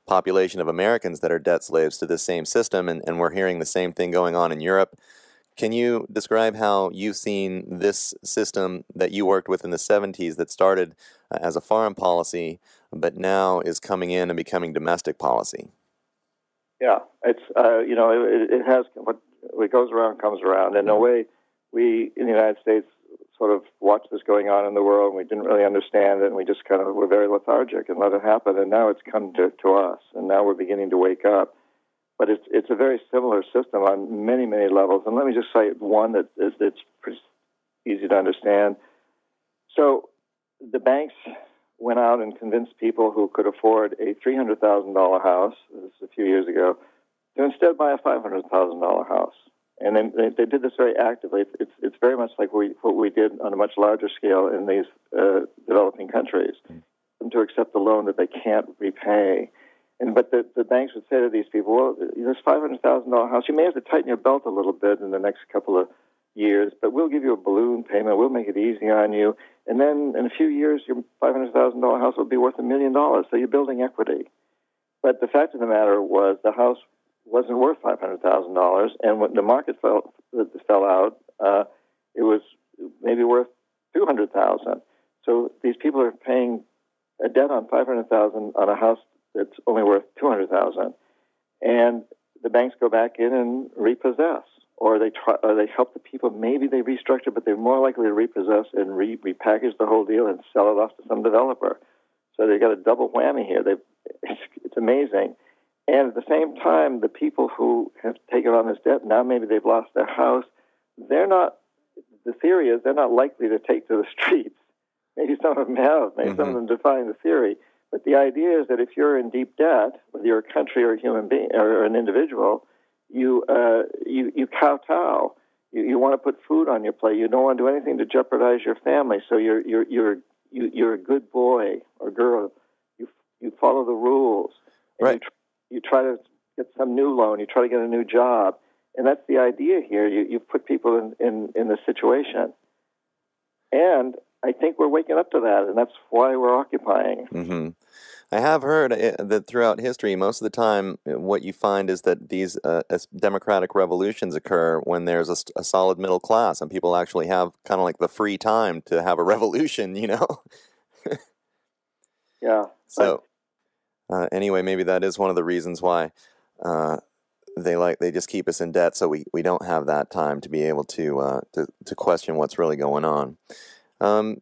population of Americans that are debt slaves to this same system, and, and we're hearing the same thing going on in Europe. Can you describe how you've seen this system that you worked with in the 70s that started uh, as a foreign policy, but now is coming in and becoming domestic policy? Yeah, it's uh, you know it, it has what what goes around comes around. In a way, we in the United States sort of watched this going on in the world, and we didn't really understand it, and we just kind of were very lethargic and let it happen. And now it's come to, to us, and now we're beginning to wake up. But it's it's a very similar system on many many levels. And let me just cite one that is that's pretty easy to understand. So the banks went out and convinced people who could afford a $300,000 house, this is a few years ago, to instead buy a $500,000 house. And then they, they, did this very actively. It's, it's, it's very much like we, what we did on a much larger scale in these uh, developing countries, mm. to accept a loan that they can't repay. And but the, the banks would say to these people, well, this five hundred thousand dollar house, you may have to tighten your belt a little bit in the next couple of years, but we'll give you a balloon payment. We'll make it easy on you. And then in a few years, your $500,000 house will be worth a million dollars. So you're building equity. But the fact of the matter was the house wasn't worth $500,000. And when the market fell, fell out, uh, it was maybe worth 200000 So these people are paying a debt on 500000 on a house that's only worth 200000 And the banks go back in and repossess or they try, or they help the people. Maybe they restructure, but they're more likely to repossess and re- repackage the whole deal and sell it off to some developer. So they got a double whammy here. They, it's, it's amazing. And at the same time, the people who have taken on this debt now maybe they've lost their house. They're not. The theory is they're not likely to take to the streets. Maybe some of them have. Maybe mm-hmm. some of mm-hmm. them define the theory. But the idea is that if you're in deep debt, whether you're a country or a human being or an individual, you uh, you you kowtow. You, you want to put food on your plate. You don't want to do anything to jeopardize your family. So you're you're you're you, you're a good boy or girl. You you follow the rules. Right. You, try to get some new loan. You try to get a new job, and that's the idea here. You you put people in in in this situation, and I think we're waking up to that, and that's why we're occupying. Mm-hmm. I have heard eh, that throughout history, most of the time, eh, what you find is that these uh, democratic revolutions occur when there's a, a, solid middle class and people actually have kind of like the free time to have a revolution, you know? yeah. So, uh, anyway, maybe that is one of the reasons why uh, they like they just keep us in debt, so we, we don't have that time to be able to uh, to to question what's really going on. Um,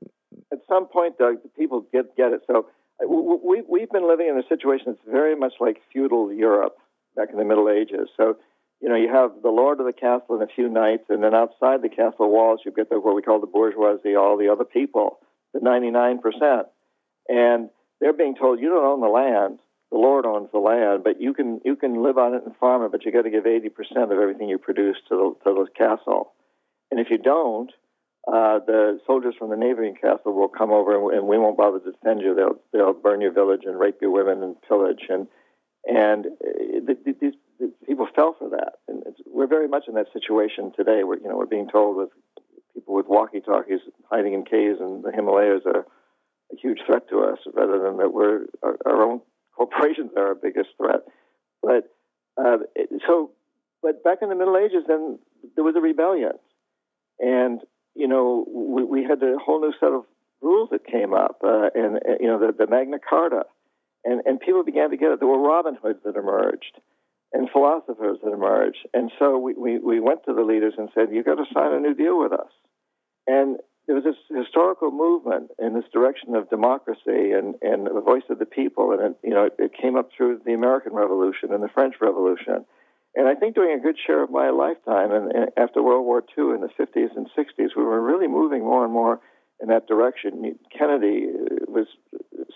At some point, Doug, people get get it. So we, we've been living in a situation that's very much like feudal Europe back in the Middle Ages. So, you know, you have the lord of the castle and a few knights, and then outside the castle walls, you get the, what we call the bourgeoisie, all the other people, the 99%. And they're being told, you don't own the land. The Lord owns the land, but you can you can live on it and farm it, but you got to give 80% of everything you produce to the, to the castle. And if you don't, uh, the soldiers from the neighboring castle will come over and, we won't bother to defend you. They'll they'll burn your village and rape your women and pillage and and uh, these people fell for that. And we're very much in that situation today. We're you know we're being told with people with walkie-talkies hiding in caves in the Himalayas are a huge threat to us, rather than that we're our, our own corporations are our biggest threat. But uh, so, but back in the Middle Ages, then there was a rebellion, and you know, we, we had a whole new set of rules that came up, uh, and, uh, you know, the, the Magna Carta, and and people began to get it. There were Robin Hoods that emerged, and philosophers that emerged, and so we, we, we went to the leaders and said, You've got to sign a new deal with us." And there was this historical movement in this direction of democracy and, and the voice of the people, and it, you know, it, it came up through the American Revolution and the French Revolution and I think during a good share of my lifetime, and, and after World War II in the 50s and 60s, we were really moving more and more in that direction. Kennedy uh, was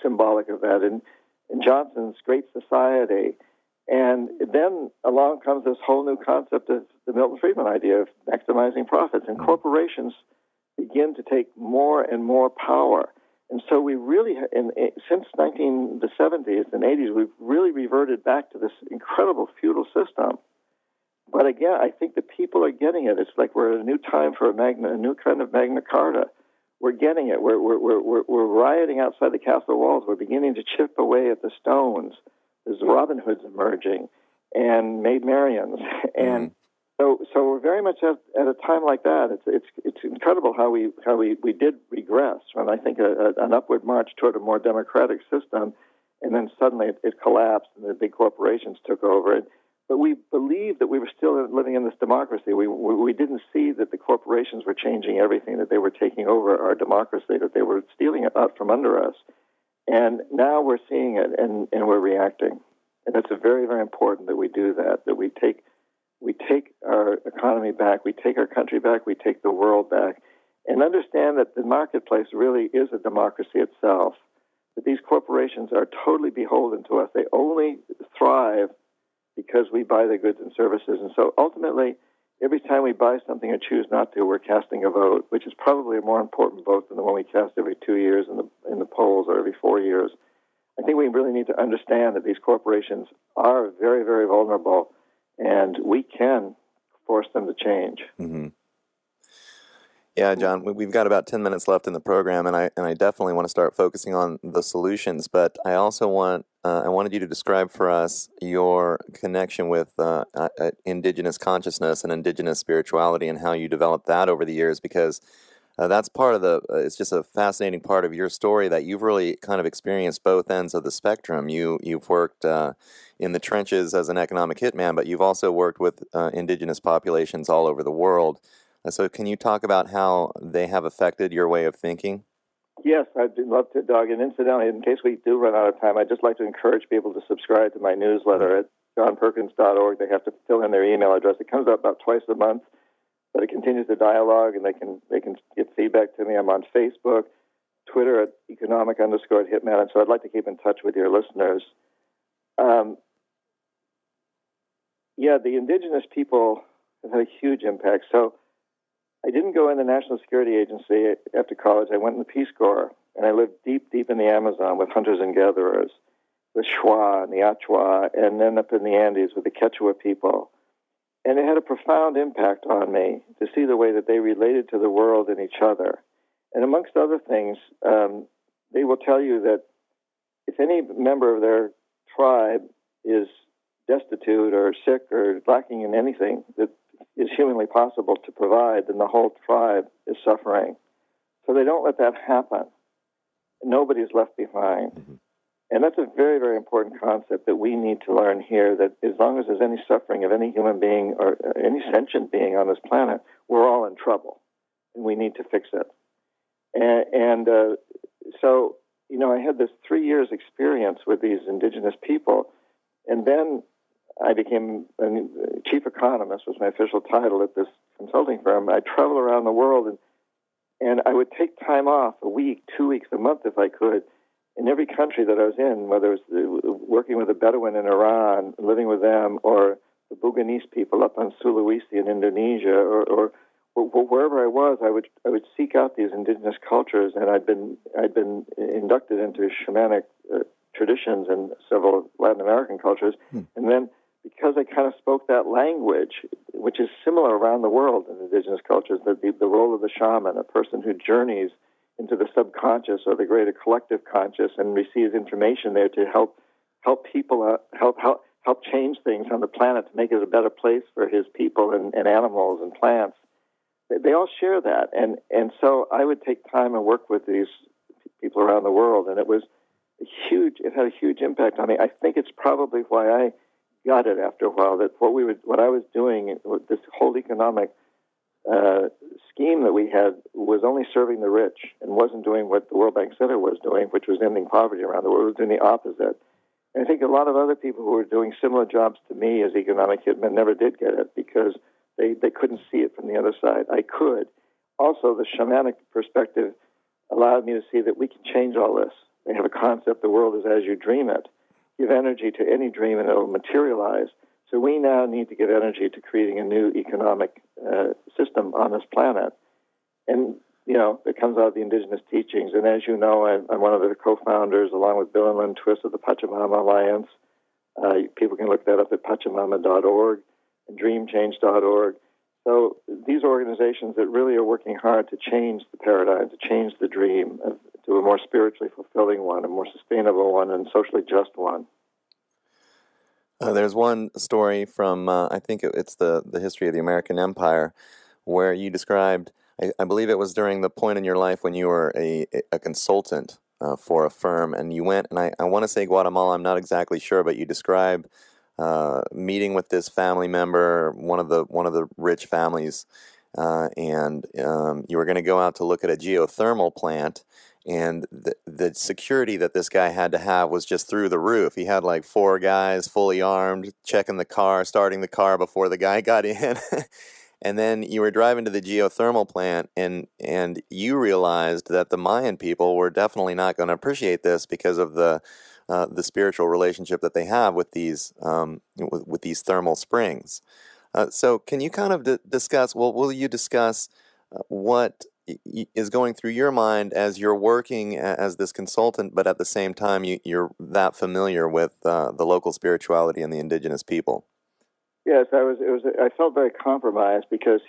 symbolic of that, and, and Johnson's Great Society. And then along comes this whole new concept of the Milton Friedman idea of maximizing profits, and corporations begin to take more and more power. And so we really, in, in, since 19, the 70s and 80s, we've really reverted back to this incredible feudal system but again, I think the people are getting it. It's like we're at a new time for a, magna, a new kind of Magna Carta. We're getting it. We're, we're, we're, we're rioting outside the castle walls. We're beginning to chip away at the stones. There's Robin Hoods emerging and Maid Marians. And mm-hmm. So, so we're very much at, at a time like that. It's, it's, it's incredible how we, how we, we did regress from, I think, a, a, an upward march toward a more democratic system. And then suddenly it, it collapsed and the big corporations took over. And, but we believed that we were still living in this democracy. We, we, didn't see that the corporations were changing everything, that they were taking over our democracy, that they were stealing it out from under us. And now we're seeing it and, and we're reacting. And it's very, very important that we do that, that we take, we take our economy back, we take our country back, we take the world back, and understand that the marketplace really is a democracy itself. That these corporations are totally beholden to us. They only thrive because we buy their goods and services. And so ultimately, every time we buy something and choose not to, we're casting a vote, which is probably a more important vote than the one we cast every two years in the in the polls or every four years. I think we really need to understand that these corporations are very, very vulnerable, and we can force them to change. Mm-hmm. Yeah, John, we've got about 10 minutes left in the program, and I, and I definitely want to start focusing on the solutions. But I also want, uh, I wanted you to describe for us your connection with uh, uh, indigenous consciousness and indigenous spirituality and how you developed that over the years, because uh, that's part of the, uh, it's just a fascinating part of your story that you've really kind of experienced both ends of the spectrum. You, you've worked uh, in the trenches as an economic hitman, but you've also worked with indigenous populations all over the world. So, can you talk about how they have affected your way of thinking? Yes, I'd love to, Doug. And incidentally, in case we do run out of time, I'd just like to encourage people to subscribe to my newsletter at johnperkins.org. They have to fill in their email address. It comes out about twice a month, but it continues the dialogue, and they can they can get feedback to me. I'm on Facebook, Twitter at economic underscore hitman, and so I'd like to keep in touch with your listeners. Um, yeah, the indigenous people have had a huge impact. So I didn't go in the National Security Agency after college. I went in the Peace Corps, and I lived deep, deep in the Amazon with hunters and gatherers, the Shuar and the Achuar, and then up in the Andes with the Quechua people. And it had a profound impact on me to see the way that they related to the world and each other. And amongst other things, um, they will tell you that if any member of their tribe is destitute or sick or lacking in anything, that is humanly possible to provide, then the whole tribe is suffering. So they don't let that happen. Nobody's left behind. Mm-hmm. And that's a very, very important concept that we need to learn here that as long as there's any suffering of any human being or any sentient being on this planet, we're all in trouble and we need to fix it. And, and uh, so, you know, I had this three years experience with these indigenous people. And then I became a chief economist was my official title at this consulting firm. I traveled around the world and and I would take time off a week, two weeks, a month if I could, in every country that I was in, whether it was working with a Bedouin in Iran, living with them, or the Bugis people up on Sulawesi in Indonesia, or, or, or, wherever I was, I would I would seek out these indigenous cultures, and I'd been I'd been inducted into shamanic uh, traditions in several Latin American cultures, hmm. and then because I kind of spoke that language, which is similar around the world in indigenous cultures, that the, the role of the shaman, a person who journeys into the subconscious or the greater collective conscious and receives information there to help help people uh, help help help change things on the planet to make it a better place for his people and, and animals and plants. They, all share that, and and so I would take time and work with these people around the world, and it was a huge. It had a huge impact on me. I think it's probably why I got it after a while that what we were, what I was doing, this whole economic uh, scheme that we had was only serving the rich and wasn't doing what the World Bank said it was doing, which was ending poverty around the world. It was doing the opposite. And I think a lot of other people who were doing similar jobs to me as economic hitmen never did get it because they, they couldn't see it from the other side. I could. Also, the shamanic perspective allowed me to see that we can change all this. They have a concept the world is as you dream it give energy to any dream and it'll materialize. So we now need to give energy to creating a new economic uh, system on this planet. And, you know, it comes out of the indigenous teachings. And as you know, I'm, I'm one of the co-founders, along with Bill and Lynn Twist of the Pachamama Alliance. Uh, people can look that up at pachamama.org. and dreamchange.org. So these organizations that really are working hard to change the paradigm, to change the dream to a more spiritually fulfilling one, a more sustainable one, and socially just one. Uh, there's one story from uh, I think it's the the history of the American Empire, where you described. I, I, believe it was during the point in your life when you were a a consultant uh, for a firm, and you went and I, I want to say Guatemala. I'm not exactly sure, but you describe uh, meeting with this family member, one of the one of the rich families, uh, and um, you were going to go out to look at a geothermal plant. And the, the security that this guy had to have was just through the roof. He had like four guys fully armed, checking the car, starting the car before the guy got in. and then you were driving to the geothermal plant and and you realized that the Mayan people were definitely not going to appreciate this because of the uh, the spiritual relationship that they have with these um, with, with, these thermal springs. Uh, so, can you kind of d- discuss? Well, will you discuss uh, what is going through your mind as you're working as this consultant, but at the same time you, are that familiar with uh, the local spirituality and the indigenous people? Yes, I was. It was. I felt very compromised because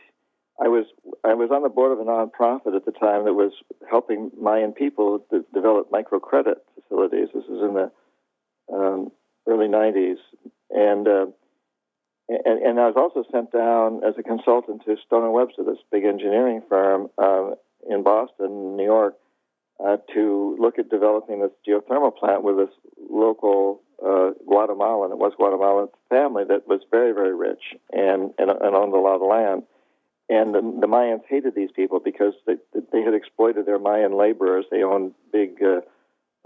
I was. I was on the board of a nonprofit at the time that was helping Mayan people to develop microcredit facilities. This was in the um, early '90s, and, uh, and and I was also sent down as a consultant to Stone Webster, this big engineering firm uh, in Boston, New York, uh, to look at developing this geothermal plant with this local uh, Guatemalan, it was Guatemalan family that was very, very rich and, and, and owned a lot of land. And the, the Mayans hated these people because they, they had exploited their Mayan laborers. They owned big uh,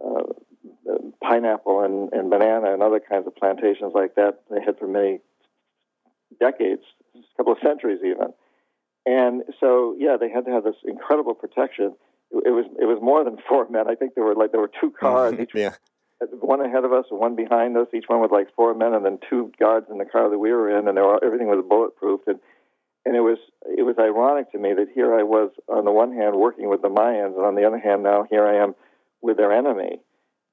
uh, pineapple and, and banana and other kinds of plantations like that. They had for many decades, a couple of centuries even. And so, yeah, they had to have this incredible protection. It, it was it was more than four men. I think there were like there were two cars. Each, yeah one ahead of us one behind us, each one with like four men, and then two guards in the car that we were in, and were, everything was bulletproof. And and it was it was ironic to me that here I was on the one hand working with the Mayans, and on the other hand now here I am with their enemy.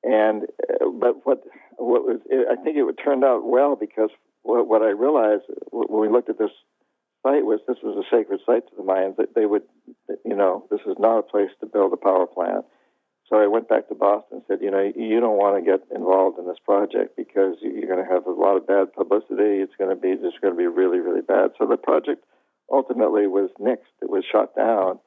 And uh, but what what was it, I think it turned out well because what, what I realized when we looked at this site was this was a sacred site to the Mayans that they would you know this is not a place to build a power plant so I went back to Boston and said, you know, you don't want to get involved in this project because you're going to have a lot of bad publicity. It's going to be just going to be really, really bad. So the project ultimately was nixed. It was shot down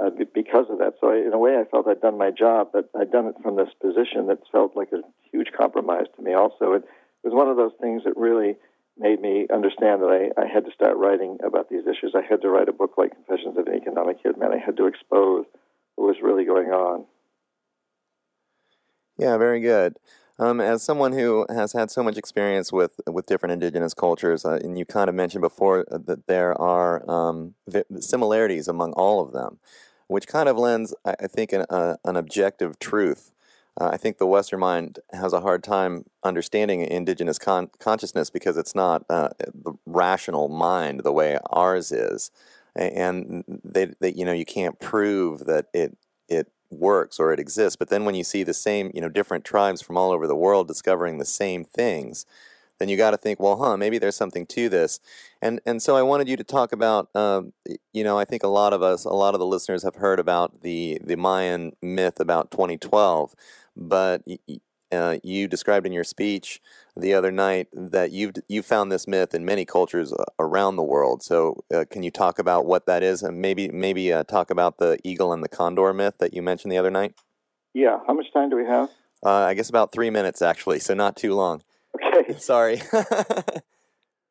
uh, because of that. So I, in a way, I felt I'd done my job, but I'd done it from this position that felt like a huge compromise to me. Also, it was one of those things that really made me understand that I, I had to start writing about these issues. I had to write a book like Confessions of an Economic Hitman. I had to expose what was really going on. Yeah, very good. Um, as someone who has had so much experience with with different indigenous cultures, uh, and you kind of mentioned before uh, that there are um, similarities among all of them, which kind of lends, I, think, an, uh, an objective truth. Uh, I think the Western mind has a hard time understanding indigenous con- consciousness because it's not uh, the rational mind the way ours is, and they, they, you know, you can't prove that it it works or it exists. But then when you see the same, you know, different tribes from all over the world discovering the same things, then you got to think, well, huh, maybe there's something to this. And and so I wanted you to talk about, um, you know, I think a lot of us, a lot of the listeners have heard about the the Mayan myth about 2012, but uh, you described in your speech the other night that you've you found this myth in many cultures uh, around the world. So, uh, can you talk about what that is, and maybe maybe uh, talk about the eagle and the condor myth that you mentioned the other night? Yeah. How much time do we have? Uh, I guess about three minutes, actually. So not too long. Okay. Sorry.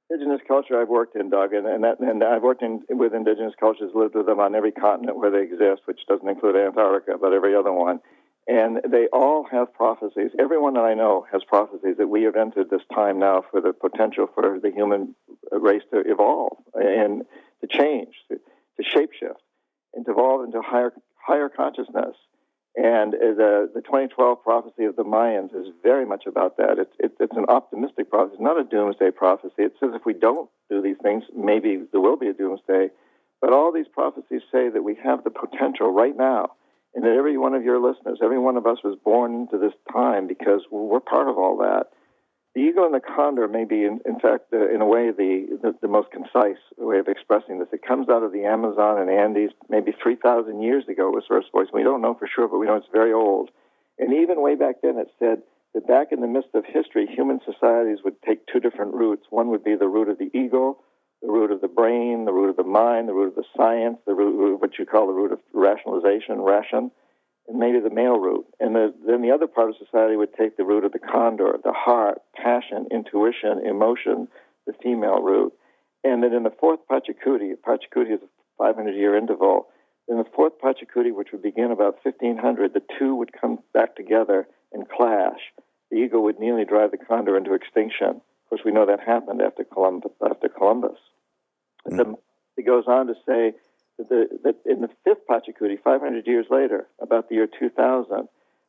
indigenous culture I've worked in, Doug, and and, that, and I've worked in with indigenous cultures, lived with them on every continent where they exist, which doesn't include Antarctica, but every other one. And they all have prophecies. Everyone that I know has prophecies that we have entered this time now for the potential for the human race to evolve and to change, to, to shapeshift, and to evolve into higher higher consciousness. And the the 2012 prophecy of the Mayans is very much about that. It's it, it's an optimistic prophecy, not a doomsday prophecy. It says if we don't do these things, maybe there will be a doomsday. But all these prophecies say that we have the potential right now and that every one of your listeners, every one of us was born into this time because we're part of all that. the eagle and the condor may be, in, in fact, uh, in a way, the, the, the, most concise way of expressing this. It comes out of the Amazon and Andes maybe 3,000 years ago was first voiced. We don't know for sure, but we know it's very old. And even way back then, it said that back in the midst of history, human societies would take two different routes. One would be the route of the eagle, the route of the brain, the route of the mind, the route of the science, the route, what you call the route of rationalization, ration and maybe the male route. And the, then the other part of society would take the route of the condor, the heart, passion, intuition, emotion, the female route. And then in the fourth Pachacuti, Pachacuti is a 500 year interval. In the fourth Pachacuti, which would begin about 1500, the two would come back together and clash. The ego would nearly drive the condor into extinction. Of course, we know that happened after Columbus. After Columbus. Mm-hmm. The, it goes on to say that, the, that in the fifth Pachacuti, 500 years later, about the year 2000,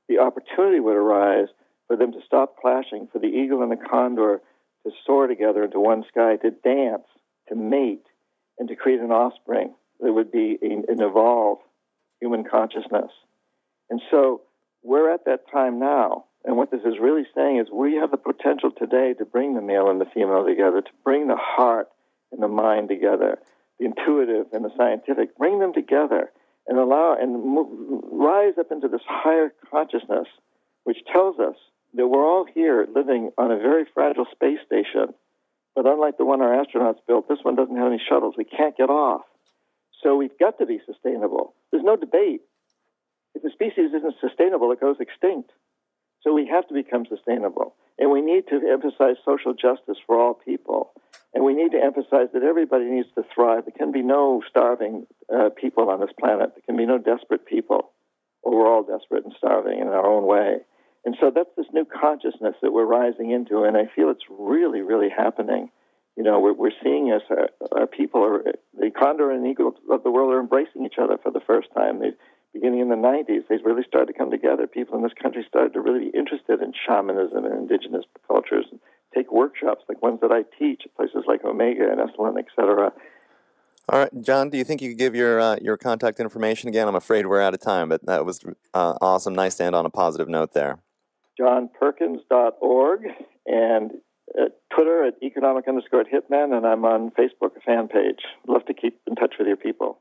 the opportunity would arise for them to stop clashing, for the eagle and the condor to soar together into one sky, to dance, to mate, and to create an offspring that would be an, an evolved human consciousness. And so we're at that time now. And what this is really saying is we have the potential today to bring the male and the female together, to bring the heart and the mind together, the intuitive and the scientific, bring them together and allow and move, rise up into this higher consciousness, which tells us that we're all here living on a very fragile space station. But unlike the one our astronauts built, this one doesn't have any shuttles. We can't get off. So we've got to be sustainable. There's no debate. If the species isn't sustainable, it goes extinct. So we have to become sustainable. And we need to emphasize social justice for all people. And we need to emphasize that everybody needs to thrive. There can be no starving uh, people on this planet. There can be no desperate people. Or we're all desperate and starving in our own way. And so that's this new consciousness that we're rising into. And I feel it's really, really happening. You know, we're, we're seeing as our, our people are, the condor and eagle of the world are embracing each other for the first time. They've, beginning in the 90s, they really started to come together. People in this country started to really be interested in shamanism and indigenous cultures and take workshops like ones that I teach at places like Omega and Esalen, et cetera. All right, John, do you think you could give your uh, your contact information again? I'm afraid we're out of time, but that was uh, awesome. Nice to end on a positive note there. JohnPerkins.org and at Twitter at economic underscore hitman, and I'm on Facebook fan page. Love to keep in touch with your people.